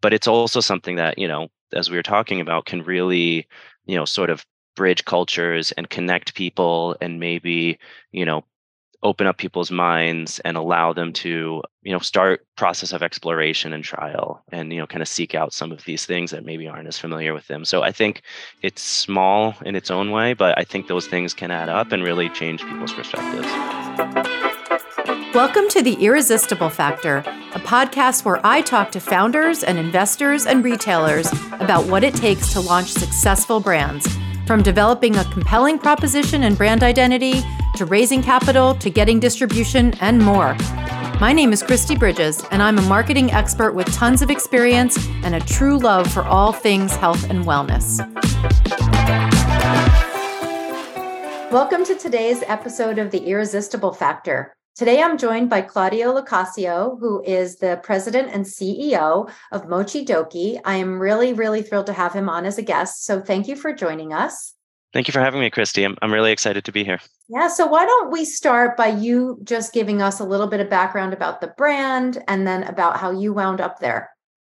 but it's also something that, you know, as we were talking about, can really, you know, sort of bridge cultures and connect people and maybe, you know, open up people's minds and allow them to you know start process of exploration and trial and you know kind of seek out some of these things that maybe aren't as familiar with them. So i think it's small in its own way but i think those things can add up and really change people's perspectives welcome to the irresistible factor a podcast where i talk to founders and investors and retailers about what it takes to launch successful brands from developing a compelling proposition and brand identity to raising capital to getting distribution and more. My name is Kristi Bridges, and I'm a marketing expert with tons of experience and a true love for all things health and wellness. Welcome to today's episode of The Irresistible Factor. Today, I'm joined by Claudio LoCascio, who is the president and CEO of Mochidoki. I am really, really thrilled to have him on as a guest. So, thank you for joining us. Thank you for having me, Kristi. I'm, I'm really excited to be here. Yeah. So, why don't we start by you just giving us a little bit of background about the brand and then about how you wound up there?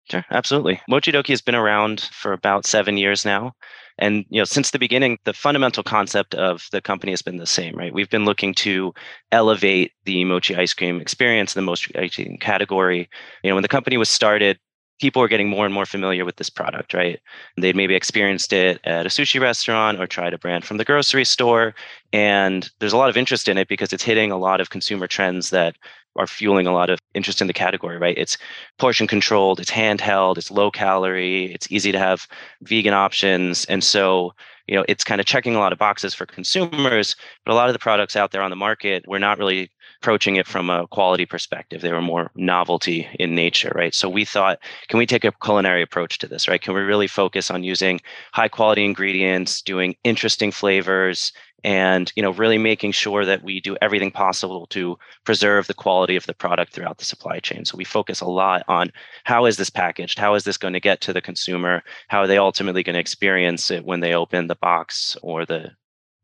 Sure, absolutely. Mochidoki has been around for about seven years now. And you know, since the beginning, the fundamental concept of the company has been the same, right? We've been looking to elevate the mochi ice cream experience, in the mochi ice cream category. You know, when the company was started, people are getting more and more familiar with this product, right? They'd maybe experienced it at a sushi restaurant or tried a brand from the grocery store. And there's a lot of interest in it because it's hitting a lot of consumer trends that are fueling a lot of interest in the category, right? It's portion controlled, it's handheld, it's low calorie, it's easy to have vegan options. And so, you know, it's kind of checking a lot of boxes for consumers, but a lot of the products out there on the market, we're not really approaching it from a quality perspective. They were more novelty in nature, right? So we thought, can we take a culinary approach to this, right? Can we really focus on using high quality ingredients, doing interesting flavors, and you know really making sure that we do everything possible to preserve the quality of the product throughout the supply chain so we focus a lot on how is this packaged how is this going to get to the consumer how are they ultimately going to experience it when they open the box or the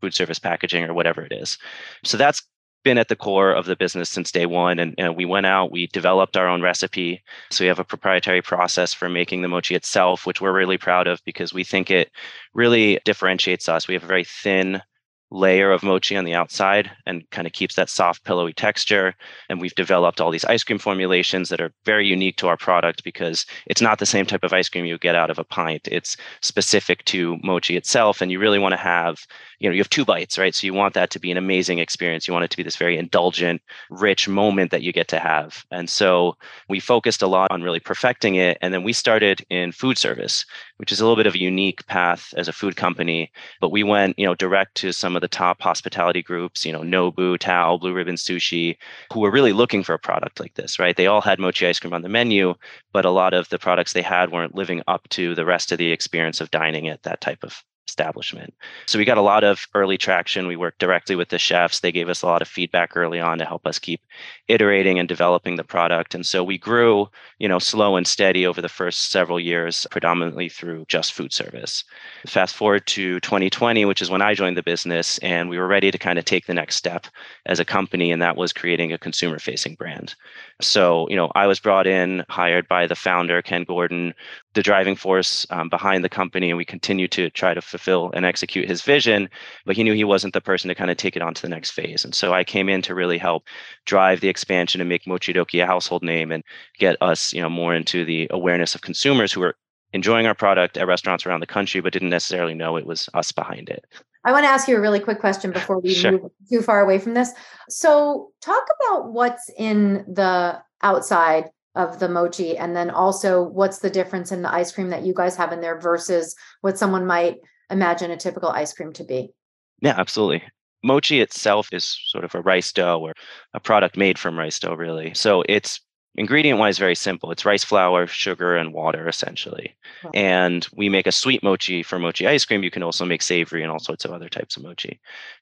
food service packaging or whatever it is so that's been at the core of the business since day one. And we went out, we developed our own recipe. So we have a proprietary process for making the mochi itself, which we're really proud of because we think it really differentiates us. We have a very thin layer of mochi on the outside and kind of keeps that soft pillowy texture. And we've developed all these ice cream formulations that are very unique to our product because it's not the same type of ice cream you get out of a pint. It's specific to mochi itself and you really want to have you know you have two bites right? So you want that to be an amazing experience. You want it to be this very indulgent rich moment that you get to have. And so we focused a lot on really perfecting it and then we started in food service which is a little bit of a unique path as a food company. But we went you know direct to some of the top hospitality groups you know nobu tao blue ribbon sushi who were really looking for a product like this right? They all had mochi ice cream on the menu but a lot of the products they had weren't living up to the rest of the experience of dining at that type of establishment. So we got a lot of early traction. We worked directly with the chefs. They gave us a lot of feedback early on to help us keep iterating and developing the product. And so we grew, you know, slow and steady over the first several years, predominantly through just food service. Fast forward to 2020, which is when I joined the business, and we were ready to kind of take the next step as a company, and that was creating a consumer facing brand. So, you know, I was brought in, hired by the founder, Ken Gordon, the driving force um, behind the company, and we continue to try to fulfill and execute his vision. But he knew he wasn't the person to kind of take it on to the next phase. And so I came in to really help drive the expansion and make Mochidoki a household name and get us, you know, more into the awareness of consumers who are enjoying our product at restaurants around the country, but didn't necessarily know it was us behind it. I want to ask you a really quick question before we sure. move too far away from this. So, talk about what's in the outside of the mochi, and then also what's the difference in the ice cream that you guys have in there versus what someone might imagine a typical ice cream to be. Yeah, absolutely. Mochi itself is sort of a rice dough or a product made from rice dough, really. So it's ingredient wise very simple it's rice flour sugar and water essentially wow. and we make a sweet mochi for mochi ice cream you can also make savory and all sorts of other types of mochi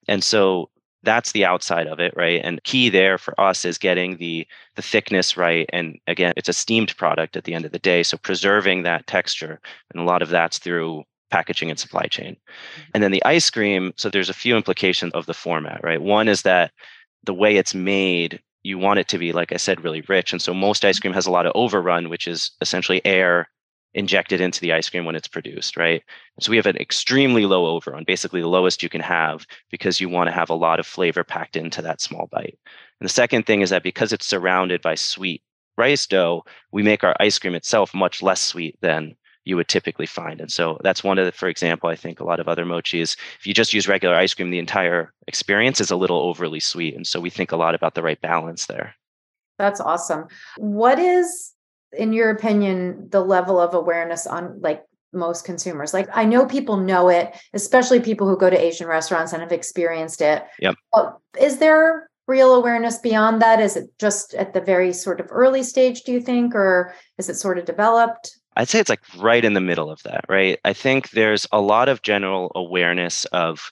and so that's the outside of it right and key there for us is getting the the thickness right and again it's a steamed product at the end of the day so preserving that texture and a lot of that's through packaging and supply chain mm-hmm. and then the ice cream so there's a few implications of the format right one is that the way it's made you want it to be, like I said, really rich. And so most ice mm-hmm. cream has a lot of overrun, which is essentially air injected into the ice cream when it's produced, right? So we have an extremely low overrun basically the lowest you can have because you want to have a lot of flavor packed into that small bite. And the second thing is that because it's surrounded by sweet rice dough, we make our ice cream itself much less sweet than you would typically find. And so that's one of the, for example, I think a lot of other mochis, if you just use regular ice cream, the entire experience is a little overly sweet. And so we think a lot about the right balance there. That's awesome. What is, in your opinion, the level of awareness on like most consumers? Like I know people know it, especially people who go to Asian restaurants and have experienced it. Yep. But is there real awareness beyond that? Is it just at the very sort of early stage, do you think, or is it sort of developed? I'd say it's like right in the middle of that, right? I think there's a lot of general awareness of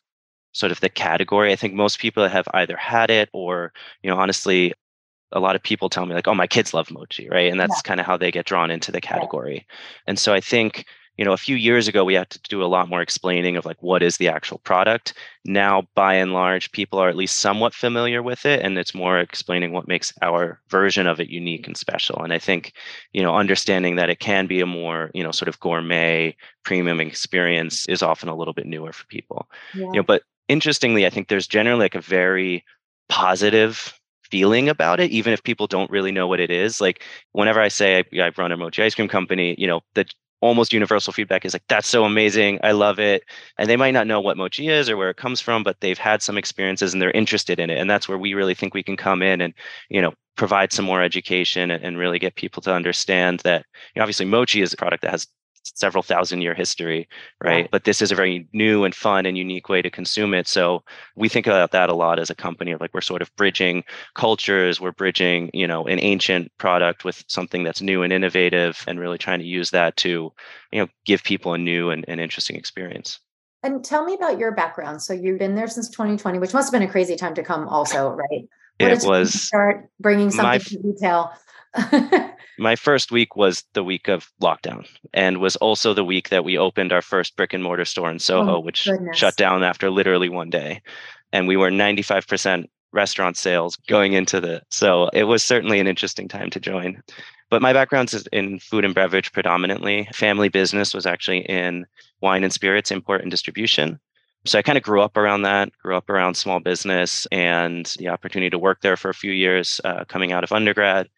sort of the category. I think most people have either had it or, you know, honestly, a lot of people tell me like, oh, my kids love mochi, right? And that's yeah. kind of how they get drawn into the category. Yeah. And so I think you know a few years ago we had to do a lot more explaining of like what is the actual product now by and large people are at least somewhat familiar with it and it's more explaining what makes our version of it unique and special and i think you know understanding that it can be a more you know sort of gourmet premium experience is often a little bit newer for people yeah. you know but interestingly i think there's generally like a very positive feeling about it, even if people don't really know what it is. Like whenever I say I, I run a mochi ice cream company, you know, the almost universal feedback is like that's so amazing i love it and they might not know what mochi is or where it comes from but they've had some experiences and they're interested in it and that's where we really think we can come in and you know provide some more education and really get people to understand that you know, obviously mochi is a product that has several thousand year history, right? Yeah. But this is a very new and fun and unique way to consume it. So we think about that a lot as a company of like we're sort of bridging cultures, we're bridging, you know, an ancient product with something that's new and innovative and really trying to use that to, you know, give people a new and, and interesting experience. And tell me about your background. So you've been there since 2020, which must have been a crazy time to come also, right? What it was start bringing something my, to retail. my first week was the week of lockdown and was also the week that we opened our first brick and mortar store in Soho, oh, which goodness. shut down after literally one day. And we were 95% restaurant sales going into the so it was certainly an interesting time to join. But my background is in food and beverage predominantly. Family business was actually in wine and spirits import and distribution. So I kind of grew up around that, grew up around small business and the opportunity to work there for a few years uh, coming out of undergrad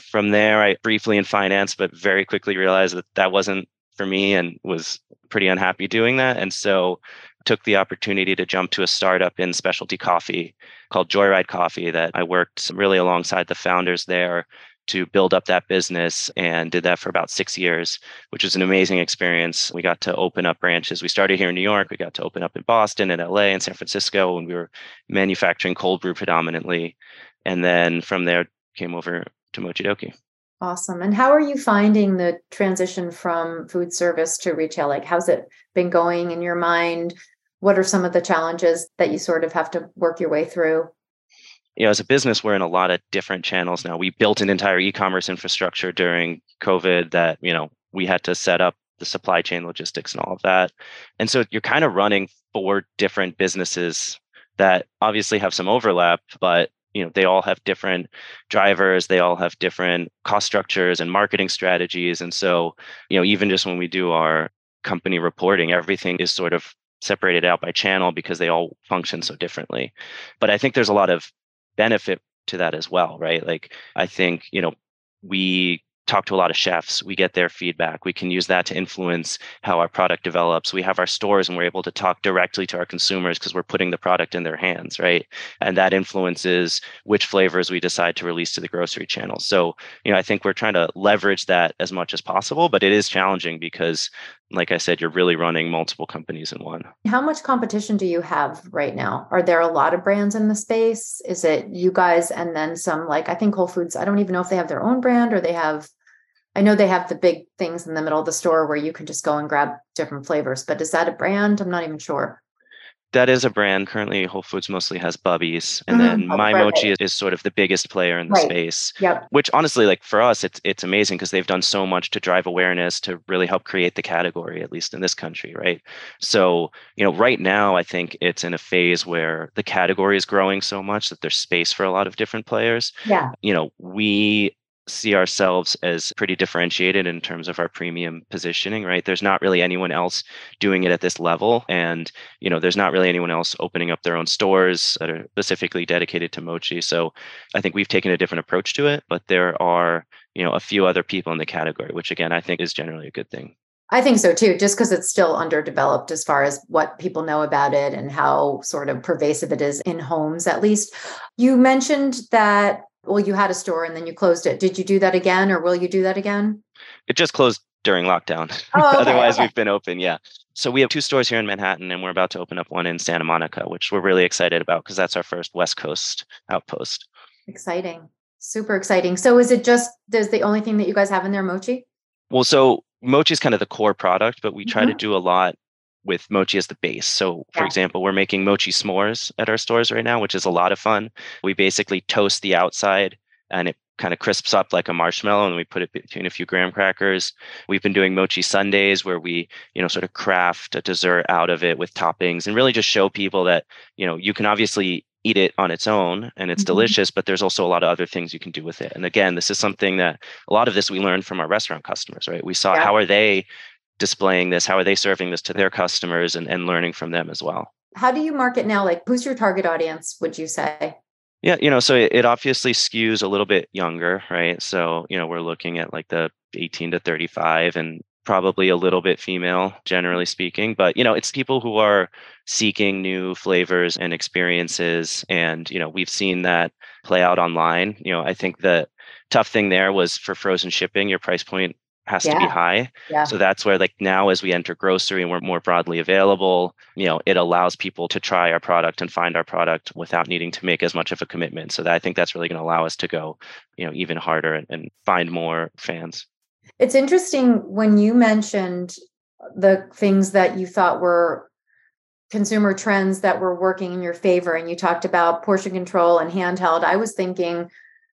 from there, I briefly in finance, but very quickly realized that that wasn't for me and was pretty unhappy doing that. And so took the opportunity to jump to a startup in specialty coffee called Joyride Coffee that I worked really alongside the founders there to build up that business and did that for about six years, which was an amazing experience. We got to open up branches. We started here in New York. We got to open up in Boston and LA and San Francisco, and we were manufacturing cold brew predominantly. And then from there came over to Mochidoki. Awesome. And how are you finding the transition from food service to retail? Like, how's it been going in your mind? What are some of the challenges that you sort of have to work your way through? You know, as a business, we're in a lot of different channels now. We built an entire e-commerce infrastructure during COVID that, you know, we had to set up the supply chain logistics and all of that. And so you're kind of running four different businesses that obviously have some overlap, but you know they all have different drivers they all have different cost structures and marketing strategies and so you know even just when we do our company reporting everything is sort of separated out by channel because they all function so differently. But i think there's a lot of benefit to that as well right? Like i think you know we talk to a lot of chefs. We get their feedback. We can use that to influence how our product develops. We have our stores and we're able to talk directly to our consumers because we're putting the product in their hands, right? And that influences which flavors we decide to release to the grocery channel. So, you know, I think we're trying to leverage that as much as possible, but it is challenging because like I said, you're really running multiple companies in one. How much competition do you have right now? Are there a lot of brands in the space? Is it you guys and then some like I think Whole Foods, I don't even know if they have their own brand or they have I know they have the big things in the middle of the store where you can just go and grab different flavors, but is that a brand? I'm not even sure. That is a brand. Currently, Whole Foods mostly has Bubbies, and mm-hmm. then oh, My Mochi is, is, sort of the biggest player in the right. space. Yep. Which honestly, like for us, it's it's amazing because they've done so much to drive awareness to really help create the category, at least in this country, right? So, you know, right now, I think it's in a phase where the category is growing so much that there's space for a lot of different players. Yeah. You know, we see ourselves as pretty differentiated in terms of our premium positioning, right? There's not really anyone else doing it at this level. And, you know, there's not really anyone else opening up their own stores that are specifically dedicated to mochi. So I think we've taken a different approach to it, but there are, you know, a few other people in the category, which again, I think is generally a good thing. I think so too, just because it's still underdeveloped as far as what people know about it and how sort of pervasive it is in homes, at least. You mentioned that, well, you had a store and then you closed it. Did you do that again or will you do that again? It just closed during lockdown. Oh, okay, Otherwise, okay. we've been open. Yeah. So we have two stores here in Manhattan and we're about to open up one in Santa Monica, which we're really excited about because that's our first West Coast outpost. Exciting. Super exciting. So is it just, is the only thing that you guys have in there mochi? Well, so mochi is kind of the core product, but we try mm-hmm. to do a lot with mochi as the base. So, for yeah. example, we're making mochi s'mores at our stores right now, which is a lot of fun. We basically toast the outside and it kind of crisps up like a marshmallow and we put it between a few graham crackers. We've been doing mochi sundaes where we, you know, sort of craft a dessert out of it with toppings and really just show people that, you know, you can obviously eat it on its own and it's mm-hmm. delicious but there's also a lot of other things you can do with it and again this is something that a lot of this we learned from our restaurant customers right we saw yeah. how are they displaying this? How are they serving this to their customers and, and learning from them as well? How do you market now? Like who's your target audience would you say? Yeah you know so it, it obviously skews a little bit younger right? So you know we're looking at like the 18 to 35 and probably a little bit female generally speaking but you know it's people who are seeking new flavors and experiences and you know we've seen that play out online. You know i think the tough thing there was for frozen shipping your price point has yeah. to be high yeah. so that's where like now as we enter grocery and we're more broadly available you know it allows people to try our product and find our product without needing to make as much of a commitment so that i think that's really going to allow us to go you know even harder and, and find more fans it's interesting when you mentioned the things that you thought were consumer trends that were working in your favor and you talked about portion control and handheld. I was thinking,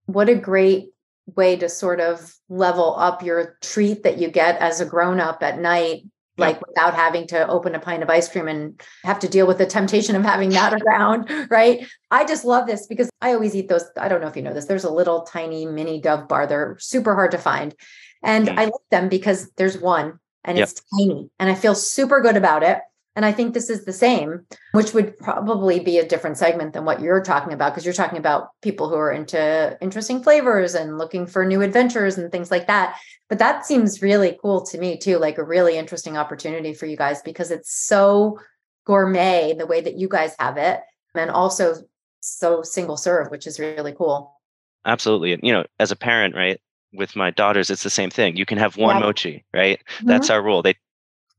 what a great way to sort of level up your treat that you get as a grown up at night like without having to open a pint of ice cream and have to deal with the temptation of having that around, right? I just love this because I always eat those. I don't know if you know this. There's a little tiny mini Dove bar. They're super hard to find. And mm. I like them because there's one and yep. it's tiny and I feel super good about it. And I think this is the same, which would probably be a different segment than what you're talking about, because you're talking about people who are into interesting flavors and looking for new adventures and things like that. But that seems really cool to me, too, like a really interesting opportunity for you guys because it's so gourmet the way that you guys have it, and also so single serve, which is really cool. Absolutely. And, You know, as a parent, right, with my daughters, it's the same thing. You can have one mochi, right? Mm-hmm. That's our rule. They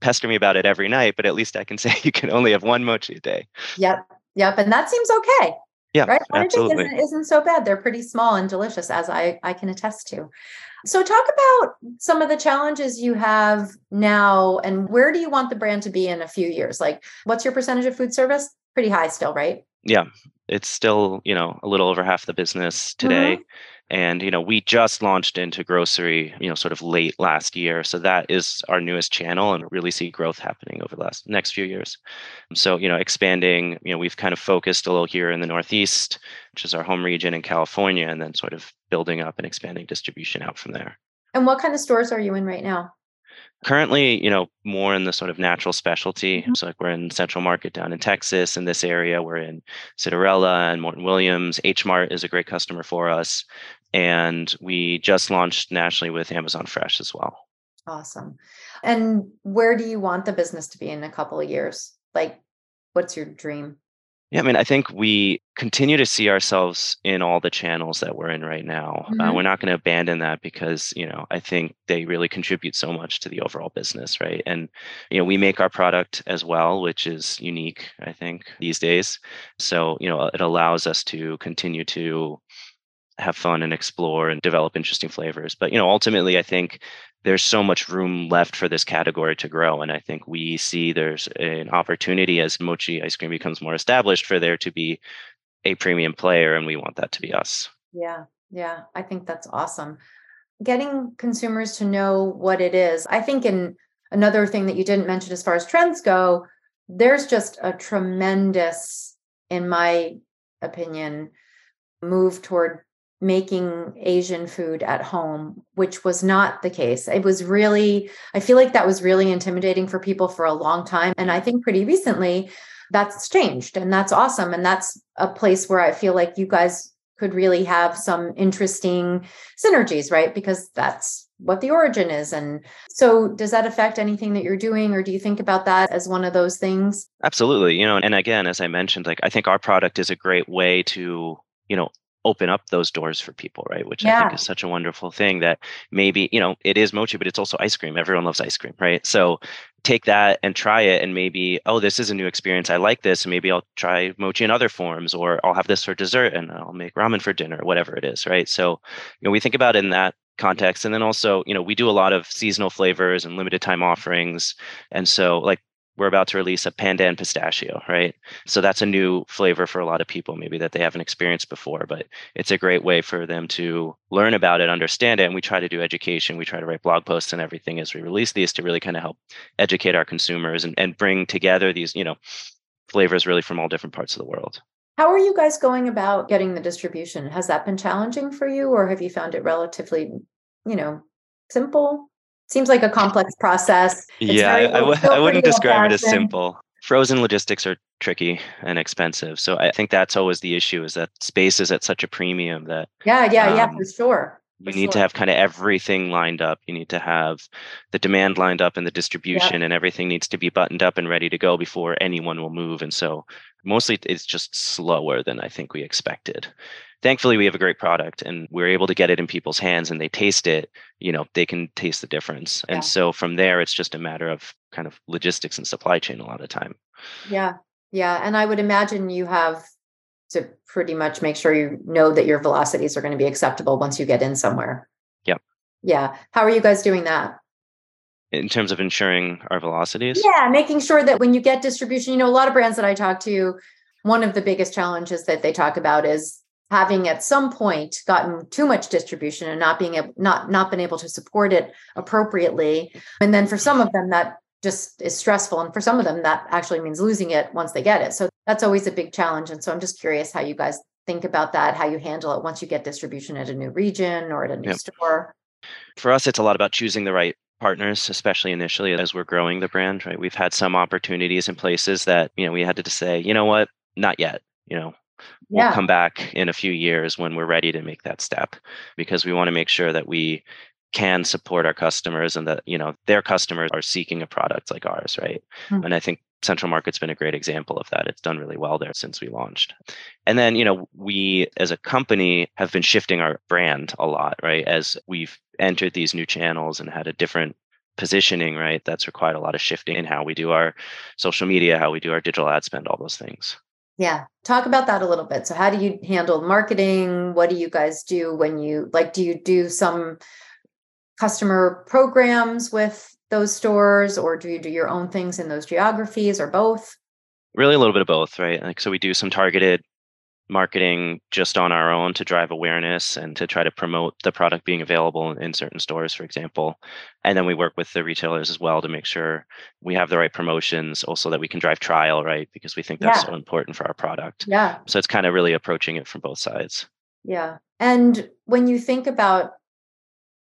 pester me about it every night, but at least I can say you can only have one mochi a day. Yep. Yep. And that seems okay. Yeah. Right. Absolutely. Isn't, isn't so bad. They're pretty small and delicious, as I, I can attest to. So, talk about some of the challenges you have now and where do you want the brand to be in a few years? Like, what's your percentage of food service? Pretty high still, right? Yeah. It's still, you know, a little over half the business today. Mm-hmm and you know we just launched into grocery you know sort of late last year so that is our newest channel and really see growth happening over the last next few years. So you know expanding you know we've kind of focused a little here in the northeast which is our home region in california and then sort of building up and expanding distribution out from there. And what kind of stores are you in right now currently you know more in the sort of natural specialty mm-hmm. so like we're in central market down in texas in this area we're in citarella and morton williams. H mart is a great customer for us and we just launched nationally with amazon fresh as well. Awesome. And where do you want the business to be in a couple of years? Like what's your dream yeah, I mean, I think we continue to see ourselves in all the channels that we're in right now. Uh, mm-hmm. Uh, we're not going to abandon that because, you know, I think they really contribute so much to the overall business, right? And, you know, we make our product as well, which is unique, I think, these days. So, you know, it allows us to continue to have fun and explore and develop interesting flavors. But, you know, ultimately, I think there's so much room left for this category to grow. And I think we see there's an opportunity as mochi ice cream becomes more established for there to be a premium player, and we want that to be us. Yeah, yeah, I think that's awesome. Getting consumers to know what it is. I think in another thing that you didn't mention as far as trends go, there's just a tremendous, in my opinion, move toward making Asian food at home, which was not the case. It was really, I feel like that was really intimidating for people for a long time. And I think pretty recently that's changed and that's awesome. And that's a place where I feel like you guys could really have some interesting synergies, right? Because that's what the origin is. And so, does that affect anything that you're doing, or do you think about that as one of those things? Absolutely. You know, and again, as I mentioned, like I think our product is a great way to, you know, open up those doors for people, right? Which yeah. I think is such a wonderful thing that maybe, you know, it is mochi, but it's also ice cream. Everyone loves ice cream, right? So take that and try it and maybe, oh, this is a new experience. I like this. And maybe I'll try mochi in other forms, or I'll have this for dessert and I'll make ramen for dinner, whatever it is, right? So, you know, we think about it in that context. And then also, you know, we do a lot of seasonal flavors and limited time offerings. And so like we're about to release a pandan pistachio, right? So that's a new flavor for a lot of people, maybe that they haven't experienced before, but it's a great way for them to learn about it, understand it. And we try to do education. We try to write blog posts and everything as we release these to really kind of help educate our consumers and, and bring together these, you know, flavors really from all different parts of the world. How are you guys going about getting the distribution? Has that been challenging for you or have you found it relatively, you know, simple? Seems like a complex process. It's yeah, I I, w- I wouldn't describe it as simple. Frozen logistics are tricky and expensive. So I think that's always the issue is that space is at such a premium that Yeah, yeah, um, yeah, for sure. You need sure. to have kind of everything lined up. You need to have the demand lined up and the distribution, yep. and everything needs to be buttoned up and ready to go before anyone will move. And so, mostly it's just slower than I think we expected thankfully we have a great product and we're able to get it in people's hands and they taste it you know they can taste the difference. Yeah. and so from there it's just a matter of kind of logistics and supply chain a lot of time. Yeah. Yeah and i would imagine you have to pretty much make sure you know that your velocities are going to be acceptable once you get in somewhere. Yeah yeah. How are you guys doing that? In terms of ensuring our velocities? Yeah making sure that when you get distribution you know a lot of brands that i talk to one of the biggest challenges that they talk about is having at some point gotten too much distribution and not being able not not been able to support it appropriately. And then for some of them that just is stressful. And for some of them that actually means losing it once they get it. So that's always a big challenge. And so i'm just curious how you guys think about that how you handle it once you get distribution at a new region or at a new yep. store. For us it's a lot about choosing the right partners especially initially as we're growing the brand right? We've had some opportunities in places that you know we had to say you know what? Not yet you know we'll come back in a few years when we're ready to make that step because we want to make sure that we can support our customers and that you know their customers are seeking a product like ours right? Mm-hmm. and i think central market's been a great example of that. It's done really well there since we launched. And then you know we as a company have been shifting our brand a lot right? As we've entered these new channels and had a different positioning right? That's required a lot of shifting in how we do our social media how we do our digital ad spend all those things yeah. Talk about that a little bit. So how do you handle marketing? What do you guys do when you like do you do some customer programs with those stores or do you do your own things in those geographies or both? Really a little bit of both, right? Like so we do some targeted marketing just on our own to drive awareness and to try to promote the product being available in certain stores, for example. And then we work with the retailers as well to make sure we have the right promotions, also that we can drive trial, right? Because we think that's yeah. so important for our product. Yeah. So it's kind of really approaching it from both sides. Yeah. And when you think about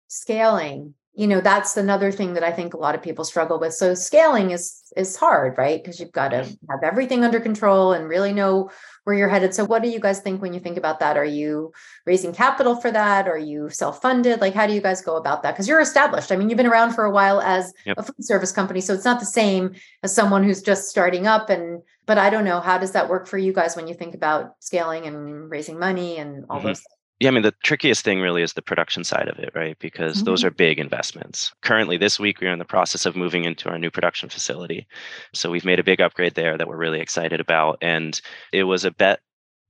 scaling, you know that's another thing that i think a lot of people struggle with. So scaling is is hard right? Because you've got to have everything under control and really know where you're headed. So what do you guys think when you think about that? Are you raising capital for that? Are you self-funded? Like how do you guys go about that? Because you're established. I mean you've been around for a while as yep. a food service company so it's not the same as someone who's just starting up and but i don't know. How does that work for you guys when you think about scaling and raising money and all mm-hmm. those things yeah, I mean, the trickiest thing really is the production side of it, right? Because mm-hmm. those are big investments. Currently, this week, we're in the process of moving into our new production facility. So we've made a big upgrade there that we're really excited about. And it was a bet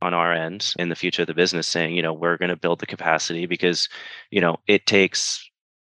on our end in the future of the business saying, you know, we're going to build the capacity because, you know, it takes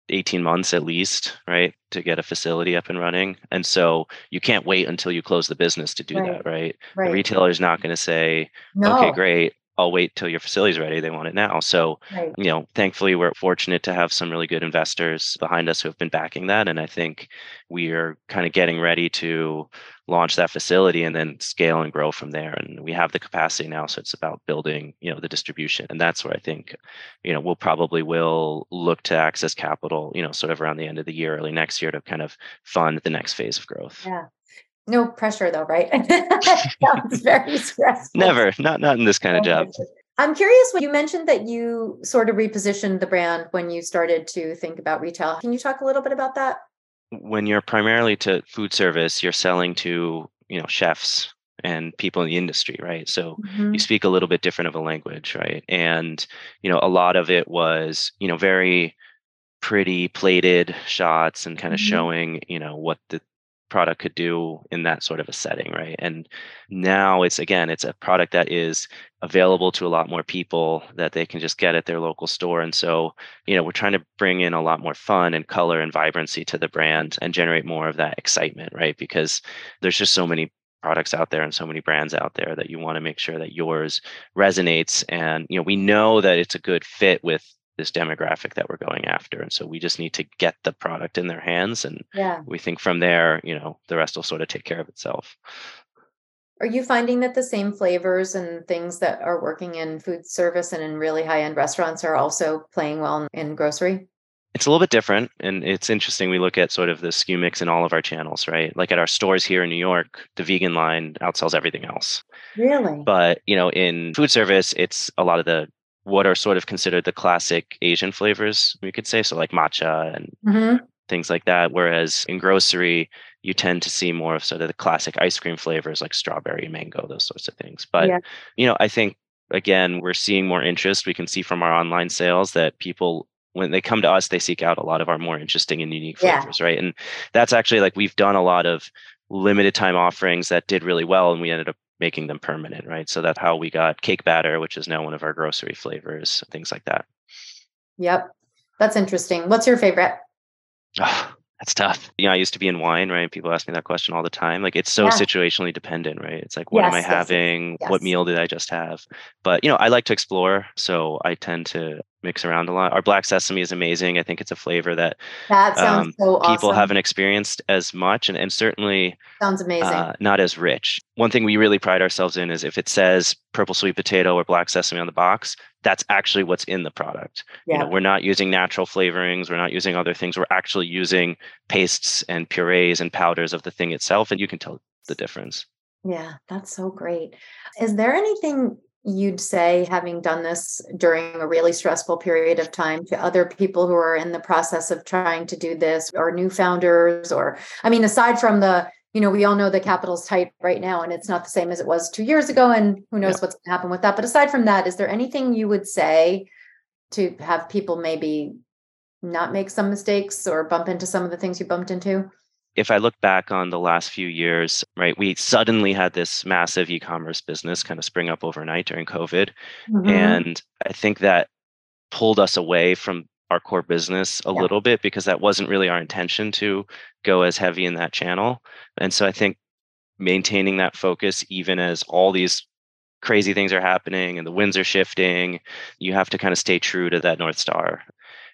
18 months at least, right, to get a facility up and running. And so you can't wait until you close the business to do right. that, right? right? The retailer is not going to say, no. okay, great I'll wait till your facility's ready. They want it now. So, right. you know, thankfully we're fortunate to have some really good investors behind us who have been backing that. And I think we are kind of getting ready to launch that facility and then scale and grow from there. And we have the capacity now. So it's about building, you know, the distribution. And that's where I think, you know, we'll probably will look to access capital, you know, sort of around the end of the year, early next year to kind of fund the next phase of growth. Yeah. No pressure though, right? Sounds very stressful. Never, not not in this kind of job. I'm curious when you mentioned that you sort of repositioned the brand when you started to think about retail. Can you talk a little bit about that? When you're primarily to food service, you're selling to, you know, chefs and people in the industry, right? So mm-hmm. you speak a little bit different of a language, right? And, you know, a lot of it was, you know, very pretty plated shots and kind of mm-hmm. showing, you know, what the product could do in that sort of a setting right? And now it's again it's a product that is available to a lot more people that they can just get at their local store. And so you know we're trying to bring in a lot more fun and color and vibrancy to the brand and generate more of that excitement right? Because there's just so many products out there and so many brands out there that you want to make sure that yours resonates. And you know we know that it's a good fit with this demographic that we're going after and so we just need to get the product in their hands and yeah. we think from there you know the rest will sort of take care of itself. Are you finding that the same flavors and things that are working in food service and in really high end restaurants are also playing well in grocery? It's a little bit different and it's interesting we look at sort of the SKU mix in all of our channels right? Like at our stores here in new york the vegan line outsells everything else. Really? But you know in food service it's a lot of the what are sort of considered the classic Asian flavors, we could say. So, like matcha and mm-hmm. things like that. Whereas in grocery, you tend to see more of sort of the classic ice cream flavors like strawberry, mango, those sorts of things. But, yeah. you know, I think, again, we're seeing more interest. We can see from our online sales that people when they come to us, they seek out a lot of our more interesting and unique flavors, yeah. right? And that's actually like we've done a lot of limited time offerings that did really well, and we ended up making them permanent, right? So that's how we got cake batter, which is now one of our grocery flavors, things like that. Yep. That's interesting. What's your favorite? Oh, that's tough. You know, I used to be in wine, right? People ask me that question all the time. Like it's so yeah. situationally dependent, right? It's like, what yes, am I having? Yes. What meal did I just have? But, you know, I like to explore. So I tend to mix around a lot. Our black sesame is amazing. I think it's a flavor that, that um, so people haven't experienced as much and, and certainly sounds amazing. Uh, not as rich. One thing we really pride ourselves in is if it says purple sweet potato or black sesame on the box, that's actually what's in the product. Yeah. You know, we're not using natural flavorings, we're not using other things. We're actually using pastes and purees and powders of the thing itself and you can tell the difference. Yeah, that's so great. Is there anything you'd say, having done this during a really stressful period of time, to other people who are in the process of trying to do this, or new founders, or I mean, aside from the you know, we all know the capital's tight right now and it's not the same as it was two years ago. And who knows yeah. what's going to happen with that. But aside from that, is there anything you would say to have people maybe not make some mistakes or bump into some of the things you bumped into? If I look back on the last few years, right, we suddenly had this massive e commerce business kind of spring up overnight during COVID. Mm-hmm. And I think that pulled us away from our core business a yeah. little bit because that wasn't really our intention to go as heavy in that channel. And so I think maintaining that focus, even as all these crazy things are happening and the winds are shifting, you have to kind of stay true to that North Star.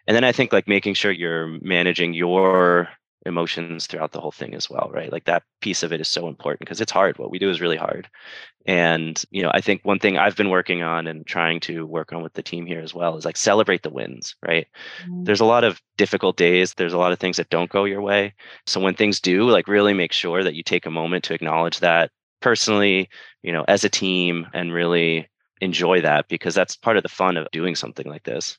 And then I think like making sure you're managing your emotions throughout the whole thing as well right? Like that piece of it is so important because it's hard. What we do is really hard. And you know i think one thing i've been working on and trying to work on with the team here as well is like celebrate the wins right? Mm-hmm. there's a lot of difficult days. There's a lot of things that don't go your way. So when things do like really make sure that you take a moment to acknowledge that personally you know as a team and really enjoy that because that's part of the fun of doing something like this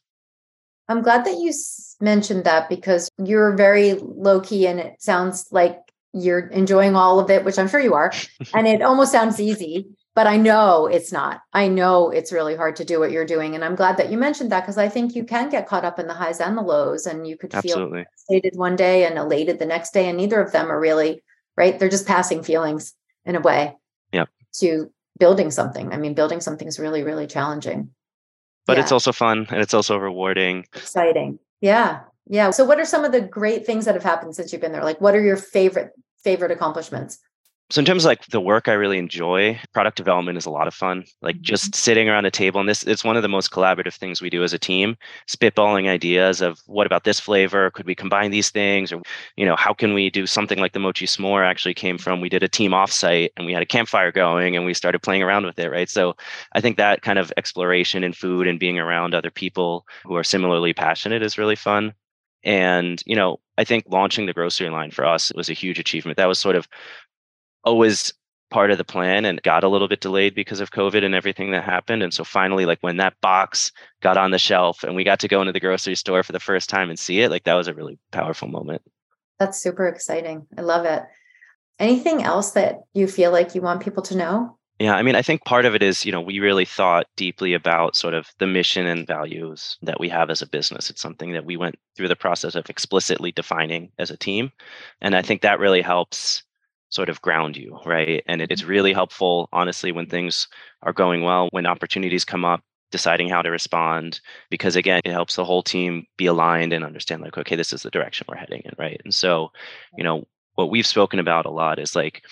I'm glad that you mentioned that because you're very low key and it sounds like you're enjoying all of it, which I'm sure you are. and it almost sounds easy, but I know it's not. I know it's really hard to do what you're doing. And I'm glad that you mentioned that because I think you can get caught up in the highs and the lows and you could Absolutely. feel elated one day and elated the next day. And neither of them are really right. They're just passing feelings in a way. Yeah. To building something. I mean, building something is really, really challenging but yeah. it's also fun and it's also rewarding. Exciting. Yeah. Yeah. So what are some of the great things that have happened since you've been there? Like what are your favorite favorite accomplishments? So in terms of like the work I really enjoy, product development is a lot of fun. Like mm-hmm. just sitting around a table and this it's one of the most collaborative things we do as a team, spitballing ideas of what about this flavor? Could we combine these things? Or, you know, how can we do something like the mochi s'more actually came from we did a team offsite and we had a campfire going and we started playing around with it, right? So I think that kind of exploration in food and being around other people who are similarly passionate is really fun. And, you know, I think launching the grocery line for us was a huge achievement. That was sort of always part of the plan and got a little bit delayed because of COVID and everything that happened. And so finally, like when that box got on the shelf and we got to go into the grocery store for the first time and see it, like that was a really powerful moment. That's super exciting. I love it. Anything else that you feel like you want people to know? Yeah, I mean, I think part of it is, you know, we really thought deeply about sort of the mission and values that we have as a business. It's something that we went through the process of explicitly defining as a team. And I think that really helps sort of ground you, right? And it's mm-hmm. really helpful, honestly, when things are going well, when opportunities come up, deciding how to respond, because again, it helps the whole team be aligned and understand, like, okay, this is the direction we're heading in, right? And so, you know, what we've spoken about a lot is like,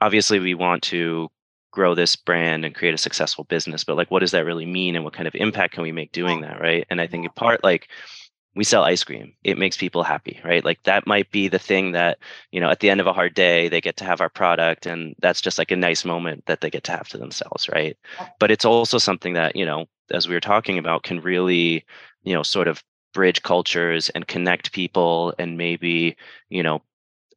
obviously, we want to grow this brand and create a successful business, but like, what does that really mean? And what kind of impact can we make doing that, right? And I think in part, like, we sell ice cream. It makes people happy right? Like that might be the thing that you know at the end of a hard day they get to have our product and that's just like a nice moment that they get to have to themselves right? But it's also something that you know as we were talking about can really you know sort of bridge cultures and connect people and maybe you know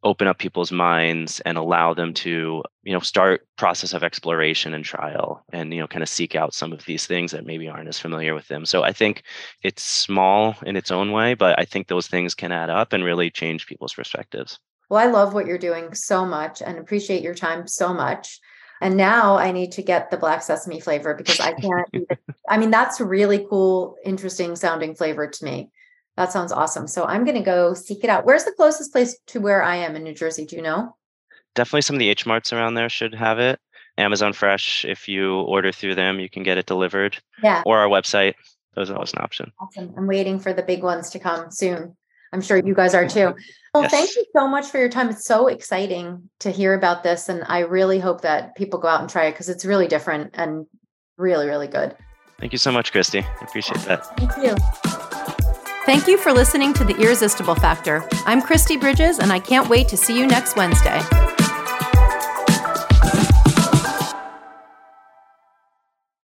open up people's minds and allow them to you know start process of exploration and trial and you know kind of seek out some of these things that maybe aren't as familiar with them. So i think it's small in its own way but i think those things can add up and really change people's perspectives. Well i love what you're doing so much and appreciate your time so much. And now i need to get the black sesame flavor because i can't i mean that's really cool interesting sounding flavor to me that sounds awesome. So I'm going to go seek it out. Where's the closest place to where I am in New Jersey? Do you know? Definitely some of the H Marts around there should have it. Amazon Fresh, if you order through them, you can get it delivered. Yeah. Or our website. Those are always an option. Awesome. I'm waiting for the big ones to come soon. I'm sure you guys are too. Well, yes. thank you so much for your time. It's so exciting to hear about this. And I really hope that people go out and try it because it's really different and really, really good. Thank you so much, Kristi. I appreciate that. Thank you. Thank you for listening to The Irresistible Factor. I'm Kristi Bridges, and I can't wait to see you next Wednesday.